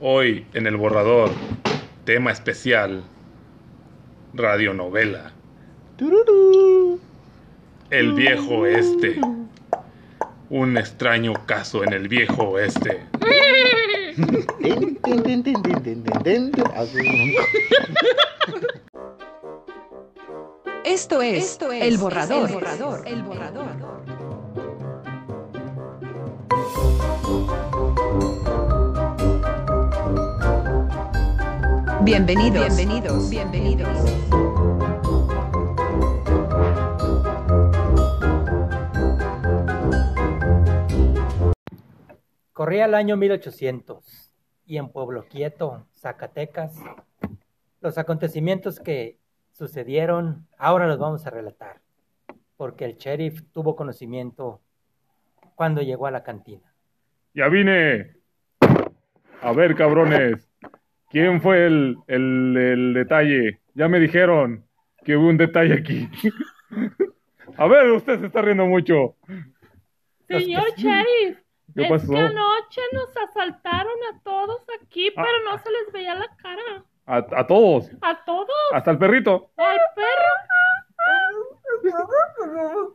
Hoy en el borrador, tema especial, radionovela. El viejo oeste. Un extraño caso en el viejo oeste. Esto es, el, borrador, el borrador. El borrador. Bienvenidos. Bienvenidos. Bienvenidos. Corría el año 1800 y en Pueblo Quieto, Zacatecas, los acontecimientos que sucedieron ahora los vamos a relatar, porque el sheriff tuvo conocimiento cuando llegó a la cantina. Ya vine. A ver, cabrones. ¿Quién fue el, el, el detalle? Ya me dijeron que hubo un detalle aquí. A ver, usted se está riendo mucho. Señor Sheriff, ¿Qué es pasó? que anoche nos asaltaron a todos aquí, Ah. pero no se les veía la cara. A, a todos. ¿A todos? Hasta el perrito. ¿Al perro?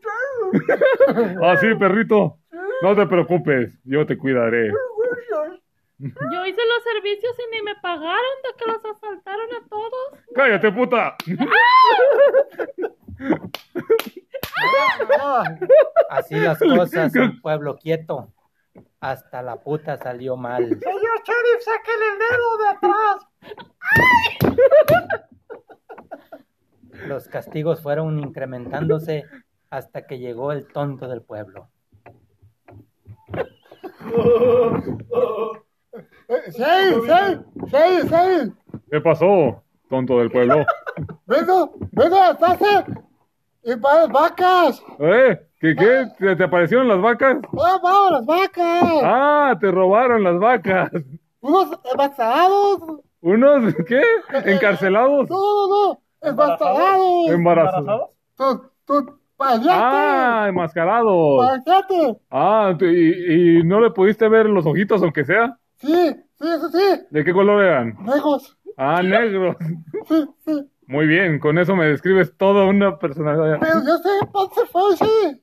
Ah, sí, perrito. No te preocupes, yo te cuidaré. Yo hice los servicios y ni me pagaron de que los asaltaron a todos. ¡Cállate, puta! Así las cosas en Pueblo Quieto. Hasta la puta salió mal. Señor Sheriff, sáquele el dedo de atrás. Los castigos fueron incrementándose hasta que llegó el tonto del pueblo. Sheriff, Sheriff, Sheriff. ¿Qué pasó, tonto del pueblo? Venga, venga, estás y para las vacas. ¿Eh? ¿Qué, qué? ¿Te, te aparecieron las vacas? ¡Ah, vamos, las vacas! Ah, te robaron las vacas. Unos embarazados. ¿Unos qué? ¿Encarcelados? No, no, no. Embarazados. ¿Embarazados? Tú, tú, payate. Ah, enmascarados. Payate. Ah, ¿y, y no le pudiste ver los ojitos aunque sea? Sí, sí, eso sí. ¿De qué color eran? Negros. Ah, negros. Sí, sí. Muy bien, con eso me describes toda una personalidad. Pero yo sé para dónde se fueron, sí.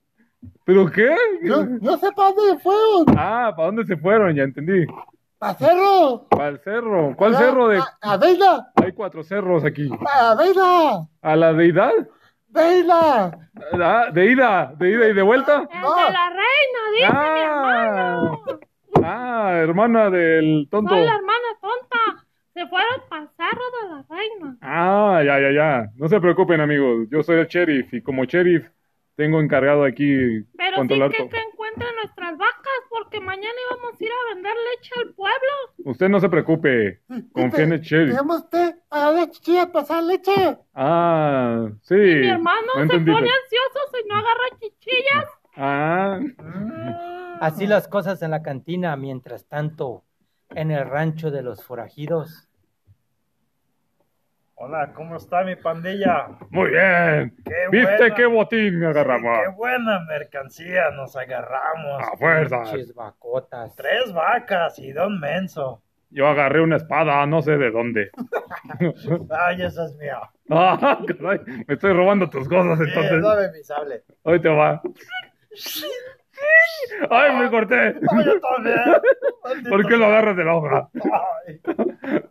¿Pero qué? Yo, yo sé para dónde fueron. Ah, ¿para dónde se fueron? Ya entendí. Para cerro. Para el cerro. ¿Cuál cerro de...? A, a Veila. Hay cuatro cerros aquí. A Veila. ¿A la deidad? Veila. Ah, ¿De ida? ¿De ida y de vuelta? El de la reina, dice mi Ah, hermano. Ah, hermana del tonto. Soy la hermana tonta. Se fueron para el cerro de la reina. Ah, ya, ya, ya. No se preocupen, amigos. Yo soy el sheriff y como sheriff tengo encargado aquí Pero sí que, todo. que encuentren nuestras vacas, porque mañana íbamos a ir a vender leche al pueblo. Usted no se preocupe. Confía en el sheriff. Tenemos usted a la chichilla pasar leche. Ah, sí. Mi hermano No se entendí. pone ansioso si no agarra chichillas. Ah, Así las cosas en la cantina, mientras tanto, en el rancho de los forajidos. Hola, ¿cómo está mi pandilla? muy bien. Qué ¿Viste buena. qué botín me Sí, agarramos? qué buena mercancía nos agarramos. A fuerzas. Pinches vacotas. Tres vacas y don menso. Yo agarré una espada, no sé de dónde. Ay, esa es mía. Ah, caray, me estoy robando tus cosas Sí, entonces. dame mi sable. Hoy te va. Ay, me corté. Ay, yo también. ¿Por qué lo agarras de la hoja? Ay,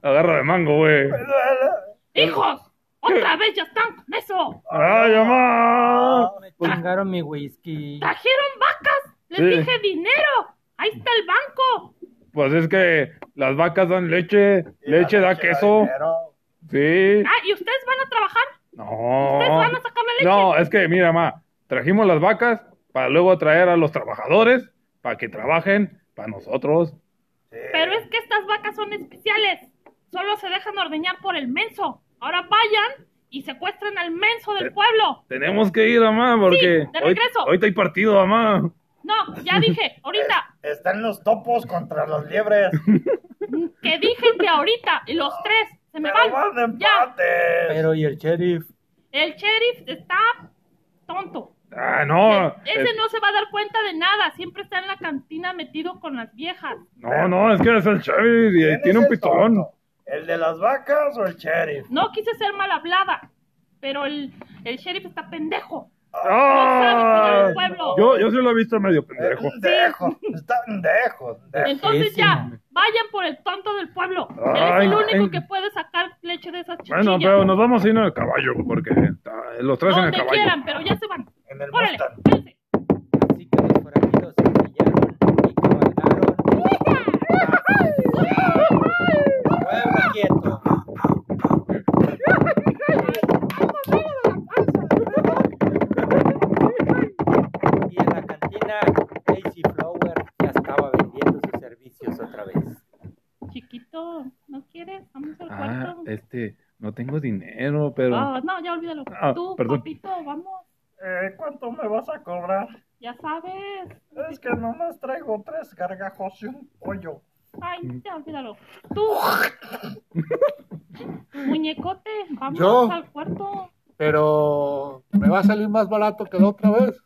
Agarra de mango, güey. me duele. ¡Hijos! ¡Otra vez ya están con eso! ¡Ay, mamá! Me chingaron mi whisky. ¡Trajeron vacas! ¡Les Sí. dije dinero! ¡Ahí está el banco! Pues es que las vacas dan leche, leche da queso. dinero. Sí. ¡Ah! ¿Y ustedes van a trabajar? ¿Ustedes No. van a sacar la leche? No, es que mira, ma, trajimos las vacas para luego traer a los trabajadores para que trabajen para nosotros. Sí. Pero es que estas vacas son especiales. Solo se dejan ordeñar por el menso. Ahora vayan y secuestren al menso del Te- pueblo. Tenemos que ir, mamá, porque de hoy, ahorita hay partido, mamá. No, ya dije, ahorita. Están los topos contra los liebres. Que dije que ahorita. Y los tres se me Pero van. van de Ya. Pero y el sheriff, El sheriff está tonto. Ah, no. Ese es- no se va a dar cuenta de nada. Siempre está en la cantina metido con las viejas. No, no, es que es el sheriff y ¿Quién tiene un tonto? ¿El de las vacas o el sheriff? No quise ser mal hablada, pero el, el sheriff está pendejo. ¡Ah! No sabe cuidar el pueblo. Yo, yo sí lo he visto medio pendejo. Pendejo. Está pendejo. Entonces ya, vayan por el tonto del pueblo. Él es Ay, el único ay. que puede sacar leche de esas chichillas. Bueno, pero nos vamos a ir en el caballo porque los tres en el Donde caballo. quieran, pero ya se van. El Órale, Mustang. Así que los forajidos se pillaron y cabalgaron. Pueblo quieto. Y en la cantina, Daisy Flower ya estaba vendiendo sus servicios otra vez. Chiquito, ¿no quieres? Vamos al Ah, cuarto. este, no tengo dinero, pero... Ah, no, ya olvídalo. Ah, Tú, perdón. papito, vamos. ¿Cuánto me vas a cobrar? Ya sabes. Es que nomás traigo tres gargajos y un pollo. Ay, ya olvídalo. Tú. Muñecote, vamos Yo. al cuarto. Pero me va a salir más barato que la otra vez.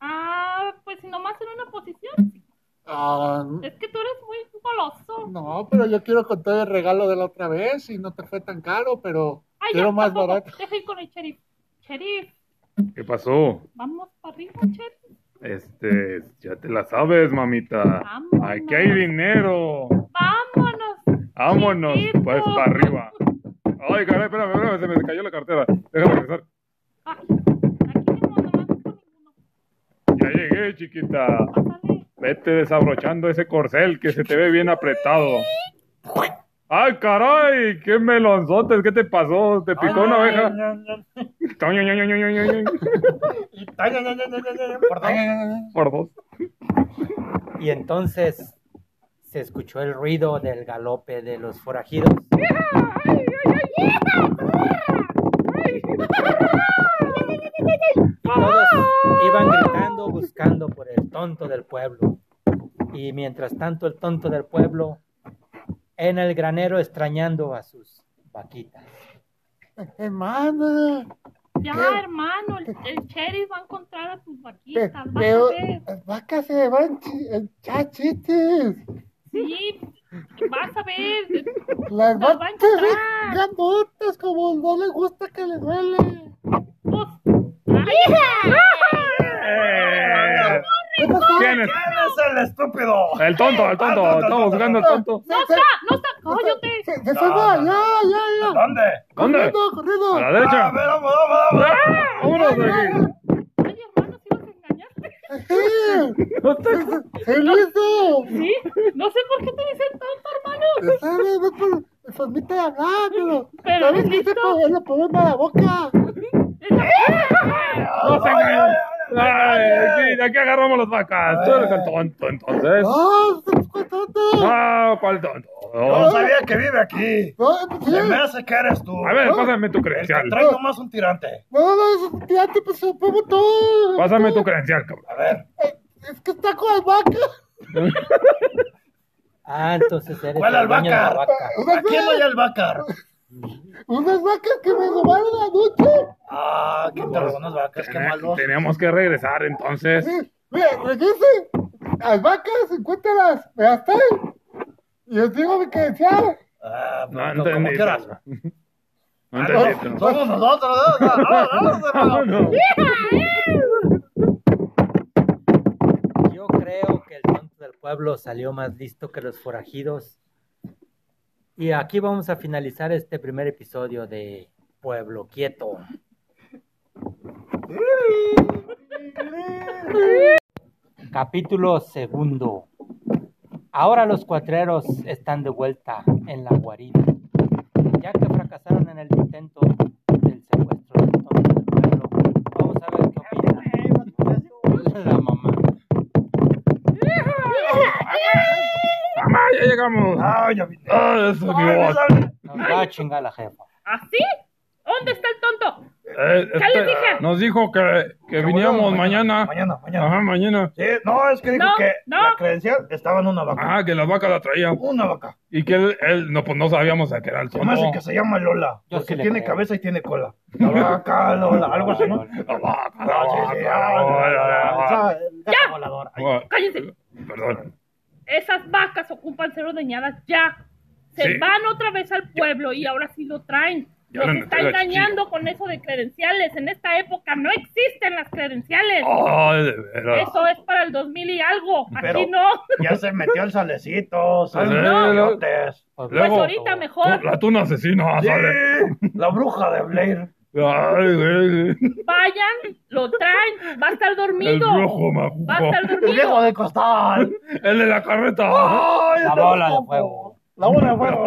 Ah, pues si nomás en una posición. Ah, Es que tú eres muy goloso. no, pero yo quiero contar el regalo de la otra vez y no te fue tan caro, pero Ay, quiero ya, más tampoco. barato. Deja ir con el sheriff. Sheriff, ¿Qué pasó? vamos para arriba, sheriff. Este, ya te la sabes, mamita. Vámonos. Aquí hay dinero. Vámonos. Vámonos, Chiquito. pues, para arriba. Ay, caray, espérame, espérame, se me cayó la cartera. Déjame regresar. Ay, aquí no. Ya llegué, chiquita. Pásale. Vete desabrochando ese corcel que se te ve bien apretado. ¡Ay, caray! ¡Qué melonzotes! ¿Qué te pasó? ¿Te picó una abeja? Perdón. Por dos. Y entonces se escuchó el ruido del galope de los forajidos. Todos iban gritando buscando por el tonto del pueblo. Y mientras tanto el tonto del pueblo en el granero extrañando a sus vaquitas. Hermana, Ya, ¿Qué? hermano, el, el sheriff va a encontrar a pe- vaquitas. Vas pero a ver. las vacas se van chachites. Sí, vas a ver. Las Las va a vacas se ven encontrar. grandotas como no le gusta que le duele. Pues, ay, Eh, ¿Qué pasó? ¿Quién es? ¿Quién es el estúpido? El tonto, el tonto. Estamos buscando el tonto. no está, no está. Cállate. Se, se salva, ya, ya, ya. ¿Dónde? ¿Dónde? Corriendo, A la corriendo. derecha. A ver, vamos, vamos, vamos. ¡Ah! ¡Vámonos de aquí! Ay, hermano, si vas a engañarte. Sí, No te- se lo hizo. Sí, no sé por qué te dicen tanto, hermano. Sabes, no por formita de hablar, pero. Pero ¿Sabes qué puede el problema de la boca? No se engañen. Ay, aquí, de aquí agarramos las vacas. Tú eres el tonto, entonces. No, estás contando. Ah, ¿cuál tonto? No sabía que vive aquí. No. Se me hace que eres tú. A ver, pásame tu El que credencial. trae nomás un tirante. No, no, eso, ya te pasó, pongo todo. Pásame tu credencial, cabrón. A ver. Eh, Es que está con las vacas. Ah, entonces eres ¿Cuál albahaca? Aquí no hay albahaca. Unas vacas que me robaron anoche. Ah, ¿quién te robó unas vacas? Qué malo. Teníamos que regresar, entonces. Sí, mira, regresen. Las vacas, encuéntralas. Me las traen. Y os digo mi credencial. Ah, No como entendí. quieras. No Ah, entendí. Somos nosotros. No, no, no, no, no, no. No. Yo creo que el tonto del pueblo salió más listo que los forajidos. Y aquí vamos a finalizar este primer episodio de Pueblo Quieto. Capítulo segundo. Ahora los cuatreros están de vuelta en la guarida, ya que fracasaron en el intento del secuestro del pueblo. Vamos a ver qué opina la mamá. Mamá, ya llegamos. Ah, ya vine. Ah, eso es mi Ay, voz. me sale. Nos va a chingar la jefa. ¿Así? ¿Dónde está el tonto? Eh, ¿Qué les dije? Nos dijo que, que viniéramos mañana. Mañana, mañana. Ajá, mañana. Sí, no, es que dijo No, que no. la credencial estaba en una vaca. Ah, que la vaca la traía. Una vaca. Y que él, él- no, pues no sabíamos a qué era el tonto. que se llama Lola. Yo porque sí tiene creo. cabeza y tiene cola. La vaca, Lola, algo así, ¿no? La vaca, la vaca, la vaca, vaca. Ah, Cállense. Perdón. Esas vacas ocupan ser ordeñadas ya. Se Sí. van otra vez al pueblo y ahora sí lo traen. Ya Nos está engañando con eso de credenciales. En esta época no existen las credenciales. Ay, de veras. Eso es para el 2000 y algo. Pero- Aquí no. Ya se metió el salecito. Coyotes. Pues Pues Luego- ahorita mejor. Tú- La tuna asesina, Sí, sale. la bruja de Blair. Ay, güey. Vayan, lo traen. Va a estar El dormido. brujo Va a estar majuco. El viejo dormido. de costal. El de la carreta. ¡Ay, La el bola de fuego. La bola de fuego.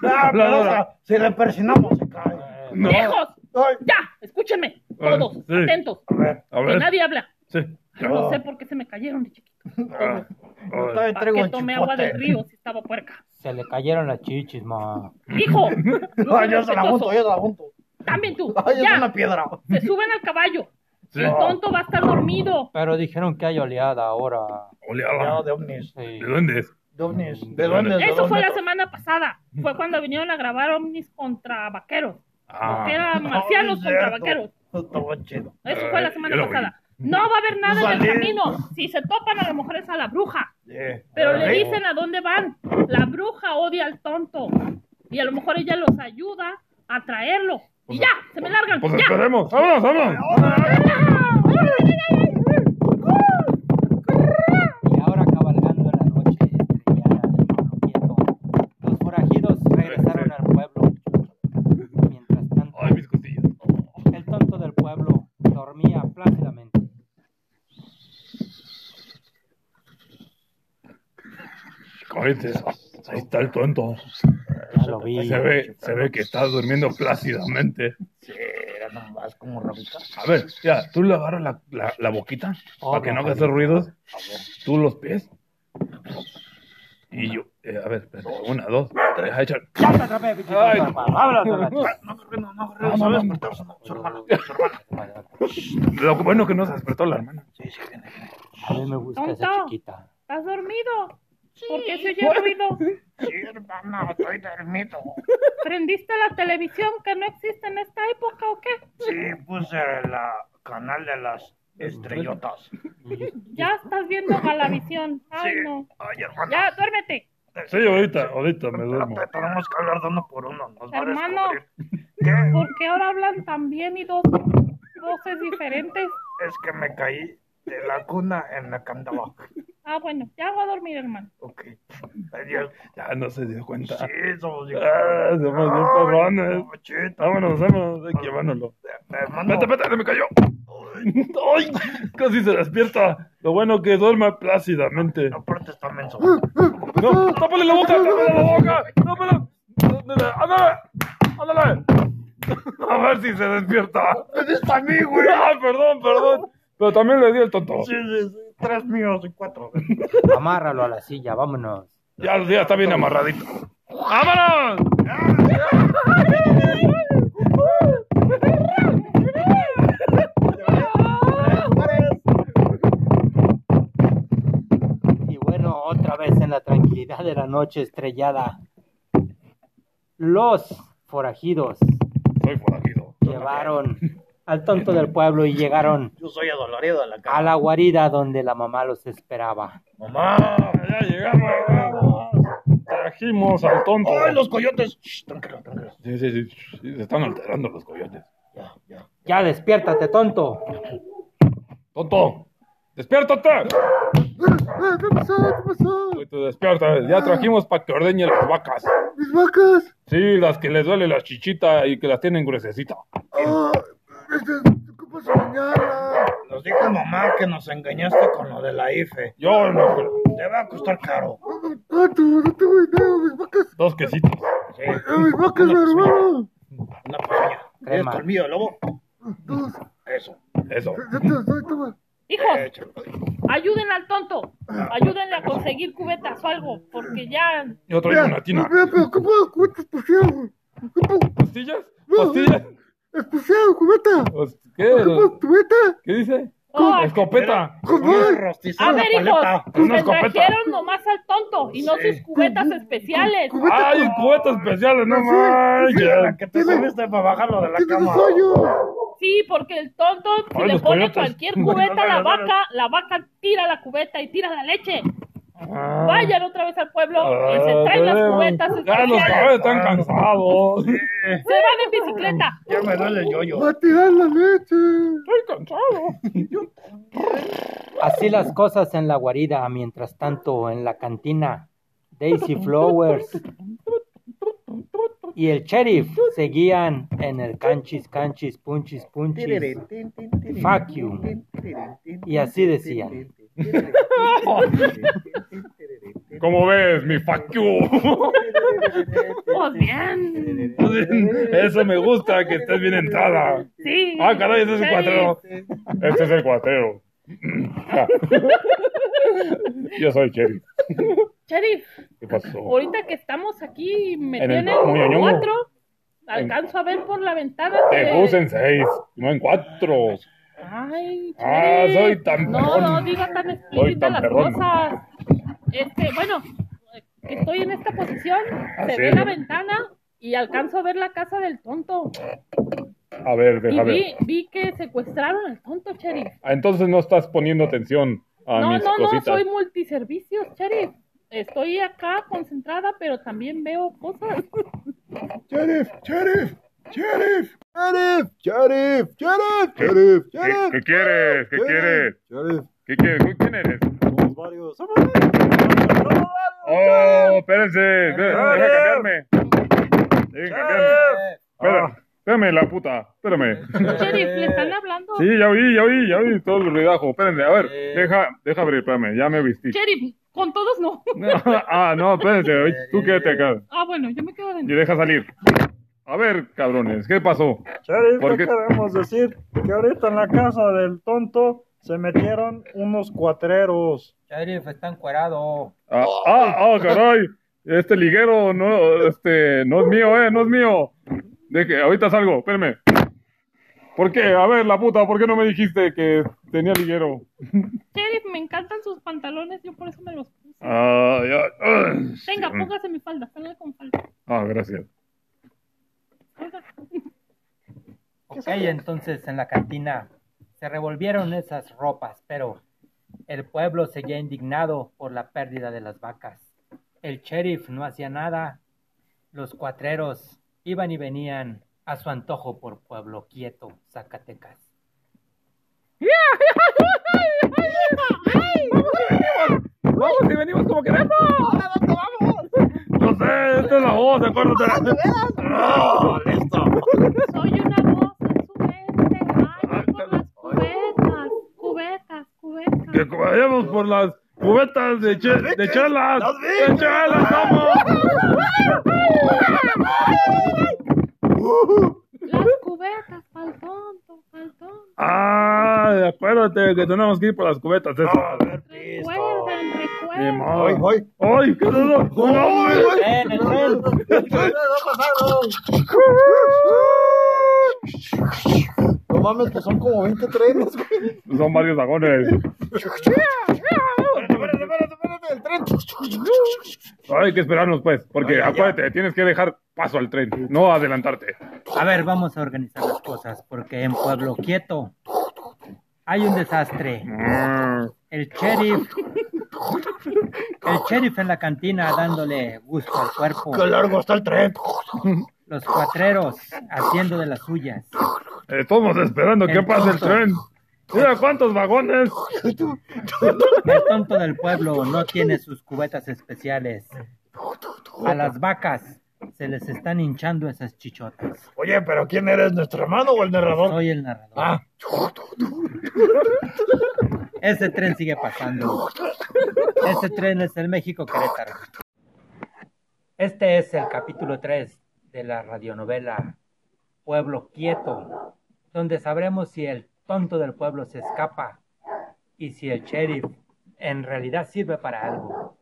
Pero bola. esa, si le persinamos se cae. No. ¡Viejos! Ay, Ya, escúchenme. Todos, sí. atentos. a ver. A Que nadie habla. Sí. No sé por qué se me cayeron de chiquito. Ah, Yo ah, todavía ¿Para traigo qué un tomé agua del río si estaba puerca? Se le cayeron las chichis, ma. Hijo, Ay, yo se la junto, yo se la junto. También tú. Ay, es Ya, una piedra. se suben al caballo. Sí. El tonto va a estar dormido. Pero dijeron que hay oleada ahora. Oleada. de ovnis. Sí. ¿De dónde es? De ovnis. ¿De De duendes. de Eso fue la semana pasada. Fue cuando vinieron a grabar ovnis contra vaqueros. Ah. Que eran marcianos contra vaqueros. Estaba chido. Eso fue la Ay, semana pasada. No va a haber nada en el Salí. camino. Si se topan a lo mejor es a la bruja. Pero le dicen a dónde van. La bruja odia al tonto. Y a lo mejor ella los ayuda a traerlo. Y ya, se me largan. Pues ya. esperemos. ¡Vámonos, vámonos! Y ahora cabalgando en la noche estrellada del pueblo quieto, los forajidos regresaron al pueblo. Mientras tanto, Ay, mis costillas. el tonto del pueblo dormía plácidamente. Cállate. Ahí está el tonto. Lo vi. Se ve, se ve que está durmiendo plácidamente. Sí, era nomás como rabita. A ver, ya, tú le agarras la, la, la boquita Oh, para que no haga esos ruidos. Tú los pies. Y yo, eh, a ver, espérate, una, dos, tres, echa. Ya te atrapé. Ay. Habla. No, no, no, no, a su, hermana. Su hermana. Lo bueno que no se despertó la hermana. Sí, sí, viene, viene. A mí me gusta esa chiquita. ¿Estás dormido? ¿Por qué se oye ruido? Sí, hermana, estoy dormido. ¿Prendiste la televisión que no existe en esta época o qué? Sí, puse la canal de las estrellotas. Ya estás viendo Galavisión. Ay, Sí. no. Ay, hermana. Ya, duérmete. Sí, ahorita, ahorita me duermo. Tenemos que hablar de uno por uno. Nos va a Hermano. ¿Qué? ¿Por qué ahora hablan tan bien y dos voces diferentes? Es que me caí de la cuna en la andaba. Ah, bueno, ya voy a dormir, hermano. Ok. Adiós. Ya no se dio cuenta. Sí, somos bien. Ah, somos bien. Chita. Vámonos, vámonos, hay que llevárnoslo. Hermano. Vete, vete, se me cayó. Ay, casi se despierta. Lo bueno que duerma plácidamente. Aparte está menso. No, tápale la boca, tápale la boca. Tápale. Ándale, ándale. A ver si se despierta. ¡Me diste a mí, güey! Ah, perdón, perdón. Pero también le di el tonto. Sí, sí, sí. Tres míos y cuatro. Amárralo a la silla, vámonos. Ya, ya está bien amarradito. ¡Vámonos! Y bueno, otra vez en la tranquilidad de la noche estrellada, los forajidos Soy forajido. llevaron al tonto del pueblo y llegaron Yo soy adolorido de la a la guarida donde la mamá los esperaba. Mamá. Ya llegamos. Trajimos al tonto. ¡Ay, los coyotes! Shh, tranquilo, tranquilo. Sí, sí, sí, sí, Se están alterando los coyotes. Ya, ya. Ya despiértate, tonto. ¡Tonto! ¡Despiértate! ¿Qué pasó? ¿Qué pasó? Uy, tú despierta. Ya trajimos para que ordeñe las vacas. Mis vacas. Sí, las que les duele la chichita y que las tienen gruesecita. Ah, este, ¿Qué pasó mañana? Nos dijo mamá que nos engañaste con lo de la IFE. Yo no. Te va a costar caro. ¿Cuánto? No tengo dinero. Mis vacas. Dos quesitos. Sí. Eh, Mis vacas, mi hermano. Una pequeña. ¿Quieres Crema. colmillo lobo? Dos. Eso. Eso. Ya te toma. Hijos, Échalo. ayuden al tonto. Ayúdenle a conseguir cubetas o algo, porque ya Yo traigo una tina. Mira, pero ¿cómo cuentas por cielo? ¿Cómo? ¿Pastillas? ¿Pastillas? Especial, cubeta. Pues, ¿Qué? ¿Ocupas cubeta? ¿Qué dice? Ay. Escopeta. Una ¿Cómo? rostiza A ver, hijos, me escopeta. trajeron nomás al tonto y no sus cubetas especiales. Cubeta ¡Ay, cubetas especiales! ¡No manches! que te subiste para bajarlo de la Tiene cama. Sí, porque el tonto, si Ay, le pone cualquier cubeta a la vaca, la vaca tira la cubeta y tira la leche. Vayan otra vez al pueblo y se traen las cubetas Ah, Ya los caballos están cansados. Se van en bicicleta. Ya me duele el yoyo. Va a tirar la leche. Estoy cansado. Así las cosas en la guarida, mientras tanto en la cantina, Daisy Flowers y el sheriff seguían en el canchis, canchis, punchis, punchis, fuck you. Y así decían. ¿Cómo ves, mi fuck you? Pues bien. Eso me gusta, que estés bien entrada. Sí. Ah, caray, ese es el cuatrero. Este es el cuatrero. Yo soy Cherry. Sheriff, ¿Qué pasó? ahorita que estamos aquí, me En el cuatro. Alcanzo a ver por la ventana. Te que- en seis, no en cuatro. Ay, Ah, soy tan No, perrón. no diga tan explícita tan las perrón. cosas. Este, bueno, estoy en esta posición, Ah, se sí. ve la ventana y alcanzo a ver la casa del tonto. A ver, Y deja ver. vi, vi que secuestraron al tonto, Sheriff. Ah, Entonces no estás poniendo atención a No, mis no, no, cositas. soy multiservicios, Sheriff. Estoy acá concentrada, pero también veo cosas. Sheriff, sheriff, sheriff. Sheriff, sheriff, sheriff, sheriff, ¿Qué, sheriff. qué quieres? ¿Qué quieres? Sheriff. ¿Qué quieres? ¿Tú ¿Quién eres? Somos varios. Somos varios. Oh, espérense. Deja cambiarme. Deja cambiarme. Espera, espérame, la puta. Espérame. Sheriff, le están hablando. Sí, ya oí, ya oí, ya oí todo el ruidajo. Espérense, a ver, deja, deja abrir, espérame, ya me vestí. Sheriff, con todos no. ah, no, espérense, tú quédate acá Ah, bueno, yo me quedo y adentro. deja salir. A ver, cabrones, ¿qué pasó? Sheriff, ¿Por ¿qué qué? queremos decir? Que ahorita en la casa del tonto se metieron unos cuatreros. Sheriff está encuerado. Ah, ah, ah, caray, este liguero no, este, no es mío, eh, no es mío. Deje, ahorita salgo, espérame. ¿Por qué? A ver, la puta, ¿por qué no me dijiste que tenía liguero? Sheriff, me encantan sus pantalones, yo por eso me los puse. Ah, ya. ah, Venga, póngase mi falda, salga con falda. Ah, gracias. Ok, entonces en la cantina se revolvieron esas ropas, pero el pueblo seguía indignado por la pérdida de las vacas. El sheriff no hacía nada. Los cuatreros iban y venían a su antojo por Pueblo Quieto, Zacatecas. Vamos y venimos como queremos. No sé, esta es la voz, acuérdate. No, listo. Soy una voz en su mente. Ay, por las cubetas, cubetas, cubetas. Por las cubetas de, che- de chelas. De chelas, vamos. Las cubetas, pa'l tonto, pa'l tonto. Ah, acuérdate que tenemos que ir por las cubetas. Eso. Recuerden, Ni recuerden. modo. Ay, ay. ¡Ay, qué dolor! ¡No, güey! ¡Tren, el tren! No mames, que son como 20 trenes, güey. Son varios vagones. Espérate, espérate, espérate, el tren. Hay que esperarnos, pues, porque acuérdate, tienes que dejar paso al tren, no adelantarte. A ver, vamos a organizar las cosas, porque en Pueblo Quieto hay un desastre. El sheriff. El sheriff en la cantina dándole gusto al cuerpo. ¡Qué largo está el tren! Los cuatreros haciendo de las suyas. Estamos esperando que pase el tren. Mira cuántos vagones. El tonto del pueblo no tiene sus cubetas especiales. A las vacas se les están hinchando esas chichotas. Oye, pero ¿quién eres? ¿Nuestro hermano o el narrador? Soy el narrador. Ah, Ese tren sigue pasando. Ese tren es el México Querétaro. Este es el capítulo 3 de la radionovela Pueblo Quieto, donde sabremos si el tonto del pueblo se escapa y si el sheriff en realidad sirve para algo.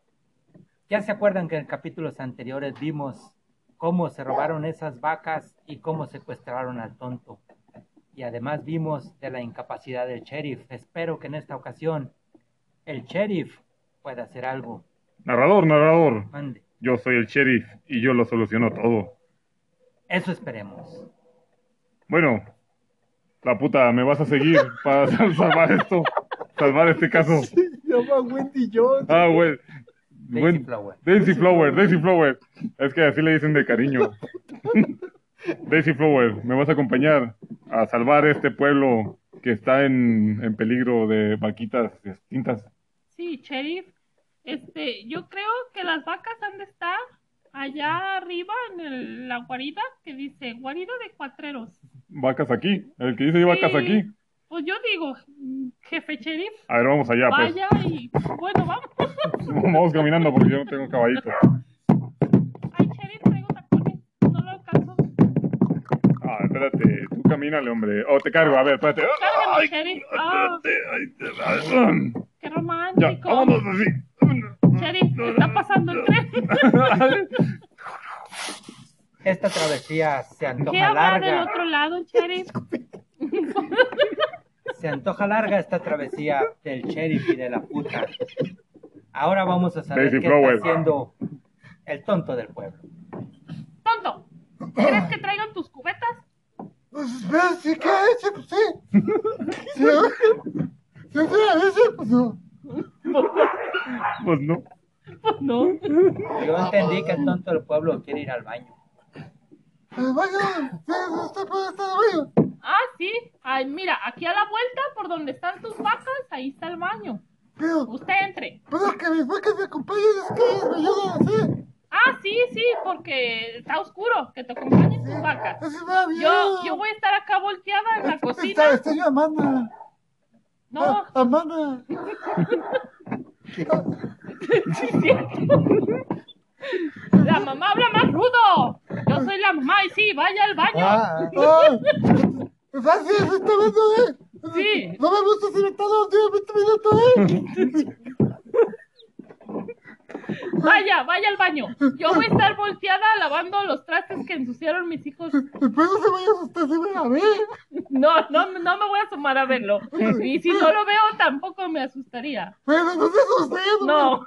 Ya se acuerdan que en capítulos anteriores vimos cómo se robaron esas vacas y cómo secuestraron al tonto. Y además vimos de la incapacidad del sheriff. Espero que en esta ocasión el sheriff pueda hacer algo. Narrador, narrador. Mande. Yo soy el sheriff y yo lo soluciono todo. Eso esperemos. Bueno, la puta, ¿me vas a seguir para salvar esto? Salvar este caso. Se llama Wendy Jones. Ah, güey. Daisy Flower. Daisy Flower, Daisy Flower. Es que así le dicen de cariño. Daisy Flower, me vas a acompañar a salvar este pueblo que está en, en peligro de vaquitas extintas. Sí, sheriff. Este, yo creo que las vacas han de estar allá arriba en el- la guarida que dice guarida de cuatreros. Vacas aquí. El que dice vacas Sí. aquí. Pues yo digo, jefe sheriff, A ver, vamos allá, pues. vaya y bueno, vamos. Vamos caminando porque yo no tengo caballito. Ay, sheriff, traigo tacones, no lo alcanzo. Ah, espérate. Tú camínale, hombre. Oh, te cargo. A ver, espérate. Cárgame, Ay, sheriff. Espérate. Ay, ay, qué Ya, romántico. vámonos así. Sheriff, está pasando el tren. Esta travesía se ¿Qué antoja habrá del larga. otro lado, sheriff? Se antoja larga esta travesía del sheriff y de la puta. Ahora vamos a saber Daisy qué está haciendo el tonto del pueblo. Tonto, ¿crees que traigan tus cubetas? Pues espera, sí, ¿qué leche? Pues sí. Sí, sí, sí, la leche, pues no. Pues no. Pues no. Yo entendí que el tonto del pueblo quiere ir al baño. El baño, sí, usted puede estar el baño. Ah, sí. Ay, mira, aquí a la vuelta, por donde están tus vacas, ahí está el baño. Pero, Usted entre. pero que mis vacas me acompañen, es que me ayudan así. Ah, sí, sí, porque está oscuro. Que te acompañen tus vacas. Yo, yo voy a estar acá volteada en la cocina. está yo Amanda. No, Ah, Amanda. la mamá habla más rudo. Yo soy la mamá y sí, vaya al baño. Ah, así se está viendo, eh. Sí. No me gusta si me está dando 10, 20 minutos, eh. Vaya, vaya al baño. Yo voy a estar volteada lavando los trastes que ensuciaron mis hijos. Después no se vaya a asustar si me la ve. No, no, no me voy a asomar a verlo. Y si no lo veo, tampoco me asustaría. Pero no se asuste. No.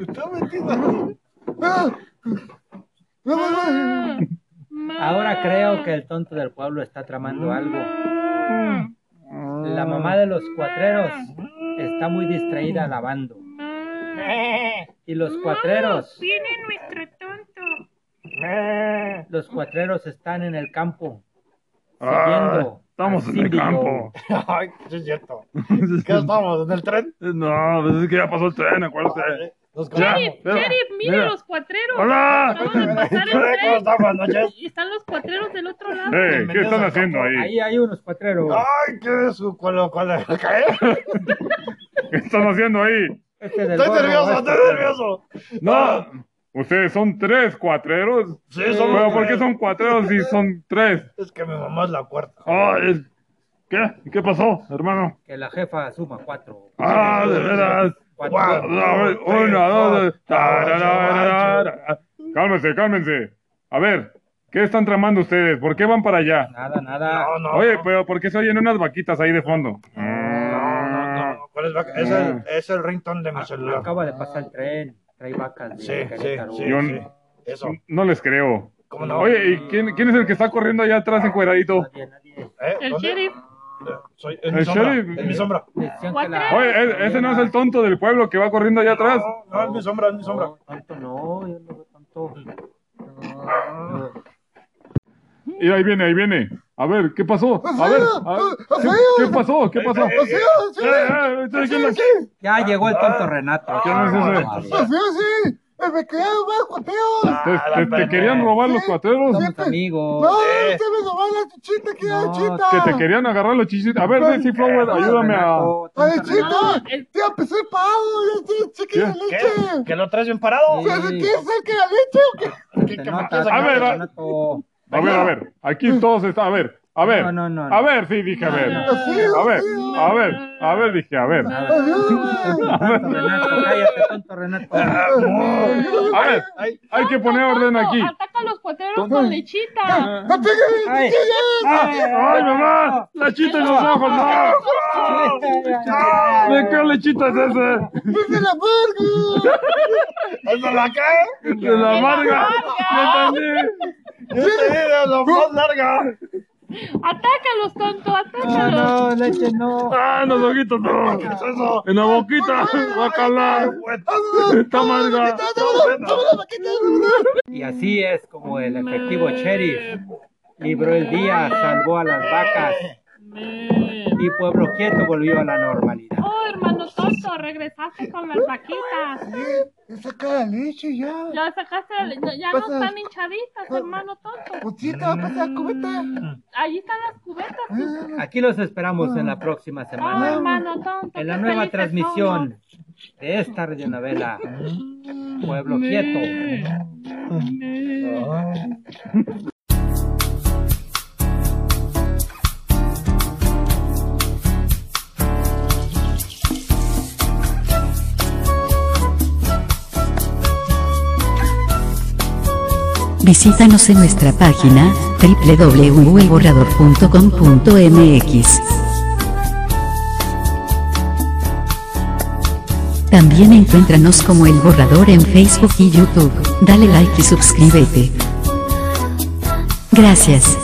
Está metido. Ah. No, no, no. Ahora creo que el tonto del pueblo está tramando algo. La mamá de los cuatreros está muy distraída lavando. Y los cuatreros, Viene nuestro tonto. los cuatreros están en el campo. Ah, Siguiendo estamos en el campo. Ay, es cierto. ¿Qué estamos? ¿En el tren? No, pues es que ya pasó el tren, acuérdate. Quedamos. Sheriff, mire mira. los cuatreros. ¡Hola! Y están los cuatreros del otro lado. ¿qué están haciendo ahí? Ahí hay unos cuatreros. Ay, ¿qué es su cuál, cuál, qué? ¿Qué están haciendo ahí? Este Estoy gorro, nervioso, este- estoy nervioso. No. ¿Ustedes son tres cuatreros? Sí, somos ¿Pero por qué son cuatreros si son tres? Es que mi mamá es la cuarta. Ah, es- ¿Qué? ¿Qué pasó, hermano? Que la jefa suma cuatro. Ah, de veras. Cuatro. A ver, Una, dos, tres. Tararara. Cálmense, cálmense. A ver, ¿qué están tramando ustedes? ¿Por qué van para allá? Nada, nada. No, no. Oye, no. pero ¿por qué se oyen unas vaquitas ahí de fondo? No, no, no. ¿Cuál es vaca? Es el, es el ringtone de mi celular. Acaba de pasar el tren. Trae vacas de Sí, sí, sí, Yo- sí. Eso. No les creo. ¿Cómo no? Oye, ¿y quién, quién es el que está corriendo allá atrás encueradito? Nadie, nadie. ¿Eh? El sheriff. Eh, Soy, es mi sombra. sheriff. Es mi Oye, ¿e- ese no es el tonto del pueblo que va corriendo allá atrás. No, no, es mi sombra, es mi sombra. No, tonto no, yo no veo tonto. No. Y ahí viene, ahí viene. A ver, ¿qué pasó? A ver, a- ¿qué, qué pasó? ¿Qué pasó? Eh, eh, ¿ustedes quién así, la- Ya llegó el tonto Renato. ¿Quién es ese? Me querían robar cuateos. ¿Te, te- te querían robar los cuateros? Somos amigos. No, Eh. usted me robó la chichita, que era No, chita. Que te querían agarrar los chichitos. A ver, Daisy Flower, ayúdame a... Ay, tonto chita. Ya empecé el pavo, ya de ¿Qué? leche. ¿Que lo traes bien parado? Sí. ¿Pero ¿Qué es el que la leche o qué? Se ¿Qué- qué nota, quieres se A a-. A ver, a ver, aquí todos están... A ver, A ver, No, no, no, no. a ver, sí, dije, a ver. A ver, a ver, a ver, dije, a ver. Tonto Renato, cállate, tonto Renato. A ver, hay que poner orden aquí. Ataca a los cuateros con lechita. ¡No pegues! Ay, ¡Ay, mamá! ¡Lechita en los ojos, no! ¿De qué lechita es ese? ¡Desde la verga! ¿Es de la qué? De la amarga. Yo entendí. Este video es la más larga. Atácalos, tonto, No, atácalos. no, leche no. ¡Ah, en los ojitos no! ¿Qué es eso? En la boquita, bacala. Está amarga. Y así es como el efectivo sheriff libró el día, salvó a las vacas y Pueblo Quieto volvió a la normalidad. Oh, hermano tonto, regresaste con las vaquitas. ¡Ya saca la leche ya! Ya sacaste, la- ya no Pasa. están hinchaditas, hermano tonto. Pues sí, te va a pasar cubeta. Ahí están las cubetas. Aquí los esperamos en la próxima Oh, semana hermano tonto. en la nueva transmisión de esta radionovela Pueblo Quieto. Visítanos en nuestra página www.elborrador.com.mx. También encuéntranos como El Borrador en Facebook y YouTube. Dale like y suscríbete. Gracias.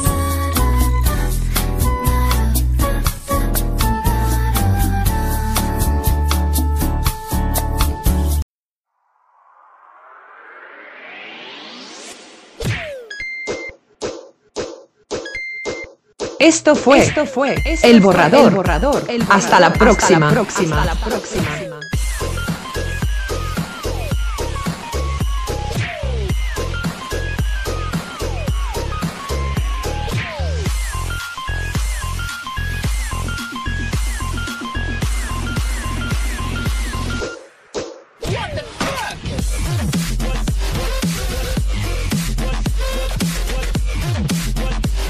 Esto fue, esto fue el borrador. Hasta la próxima. Hasta la próxima.